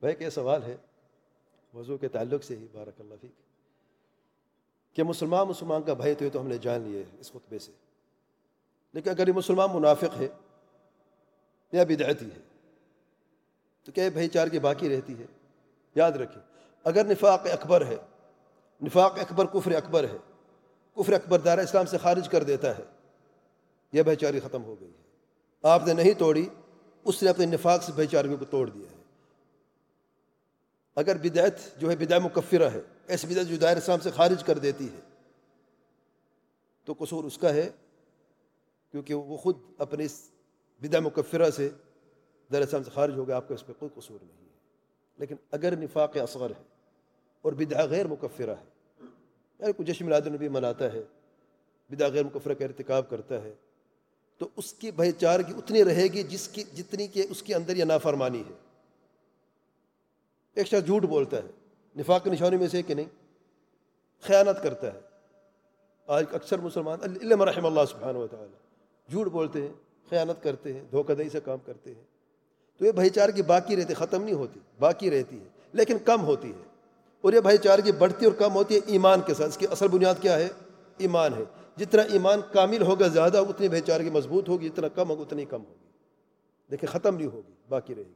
بھائی کہ سوال ہے؟ وضو کے تعلق سے ہی بارک اللہ فیک۔ کہ مسلمان مسلمان کا بھائی تو یہ تو ہم نے جان لیے اس خطبے سے۔ لیکن اگر یہ مسلمان منافق ہے، یا بدعتی ہے، تو کیا بھائی چار کی باقی رہتی ہے؟ یاد رکھیں، اگر نفاق اکبر ہے، نفاق اکبر کفر اکبر ہے، کفر اکبر دار اسلام سے خارج کر دیتا ہے، یہ بھائی چاری ختم ہو گئی ہے۔ آپ نے نہیں توڑی، اس نے اپنے نفاق سے بھائی چارگی کو توڑ دیا ہے۔ اگر بدعت جو ہے بدع مکفرہ ہے، ایسی بدعت جو دائر اسلام سے خارج کر دیتی ہے، تو قصور اس کا ہے کیونکہ وہ خود اپنی اس بدع مکفرہ سے دائر اسلام سے خارج ہو گیا، آپ کا اس پہ کوئی قصور نہیں ہے۔ لیکن اگر نفاق اصغر ہے اور بدع غیر مکفرہ ہے یعنی کوئی جشن میلاد النبی مناتا ہے بدع غیر مکفرہ کا ارتکاب کرتا ہے، تو اس کی بھائی چارگی اتنی رہے گی جس کی، جتنی کہ اس کے اندر یہ نافرمانی ہے۔ ایک شخص جھوٹ بولتا ہے، نفاق کی نشانی میں سے کہ نہیں؟ خیانت کرتا ہے۔ آج اکثر مسلمان، علم رحم اللہ سبحانہ و تعالی جھوٹ بولتے ہیں، خیانت کرتے ہیں دھوکہ دہی سے کام کرتے ہیں۔ تو یہ بھائی چار کی باقی رہتی، ختم نہیں ہوتی، باقی رہتی ہے، لیکن کم ہوتی ہے۔ اور یہ بھائی چار کی بڑھتی اور کم ہوتی ہے ایمان کے ساتھ۔ اس کی اصل بنیاد کیا ہے؟ ایمان ہے۔ جتنا ایمان کامل ہوگا زیادہ، اتنی بھائی چار کی مضبوط ہوگی، جتنا کم ہوگا، اتنی کم ہوگی۔ لیکن ختم نہیں ہوگی، باقی رہے گی۔